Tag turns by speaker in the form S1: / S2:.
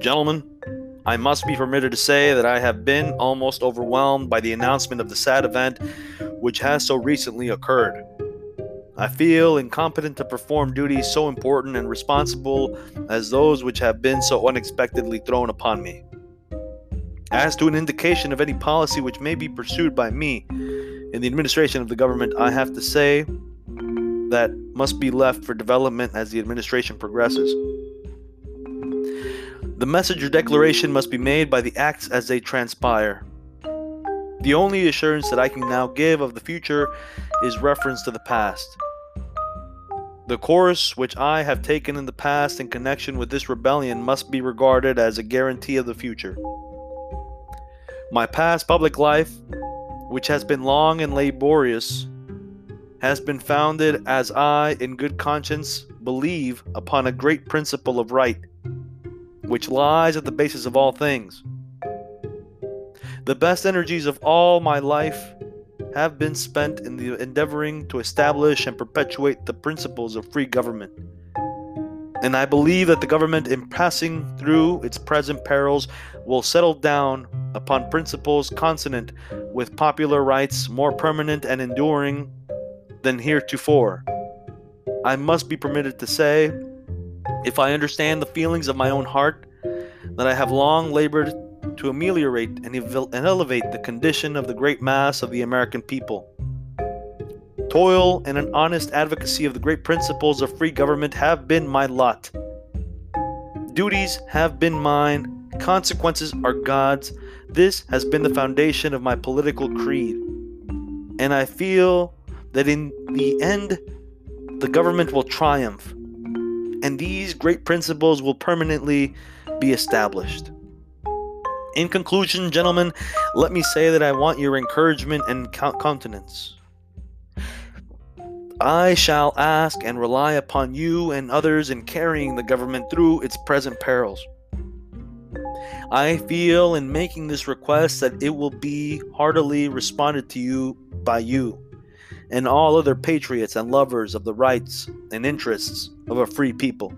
S1: Gentlemen, I must be permitted to say that I have been almost overwhelmed by the announcement of the sad event which has so recently occurred. I feel incompetent to perform duties so important and responsible as those which have been so unexpectedly thrown upon me. As to an indication of any policy which may be pursued by me in the administration of the government, I have to say that must be left for development as the administration progresses. The message or declaration must be made by the acts as they transpire. The only assurance that I can now give of the future is reference to the past. The course which I have taken in the past in connection with this rebellion must be regarded as a guarantee of the future. My past public life, which has been long and laborious, has been founded as I, in good conscience, believe upon a great principle of right, which lies at the basis of all things. The best energies of all my life have been spent in the endeavoring to establish and perpetuate the principles of free government. And I believe that the government, in passing through its present perils, will settle down upon principles consonant with popular rights, more permanent and enduring than heretofore. I must be permitted to say, if I understand the feelings of my own heart, that I have long labored to ameliorate and, ev- and elevate the condition of the great mass of the American people. Toil and an honest advocacy of the great principles of free government have been my lot. Duties have been mine, consequences are God's. This has been the foundation of my political creed. And I feel that in the end, the government will triumph, and these great principles will permanently be established. In conclusion, gentlemen, let me say that I want your encouragement and countenance. I shall ask and rely upon you and others in carrying the government through its present perils. I feel in making this request that it will be heartily responded to you by you and all other patriots and lovers of the rights and interests of a free people.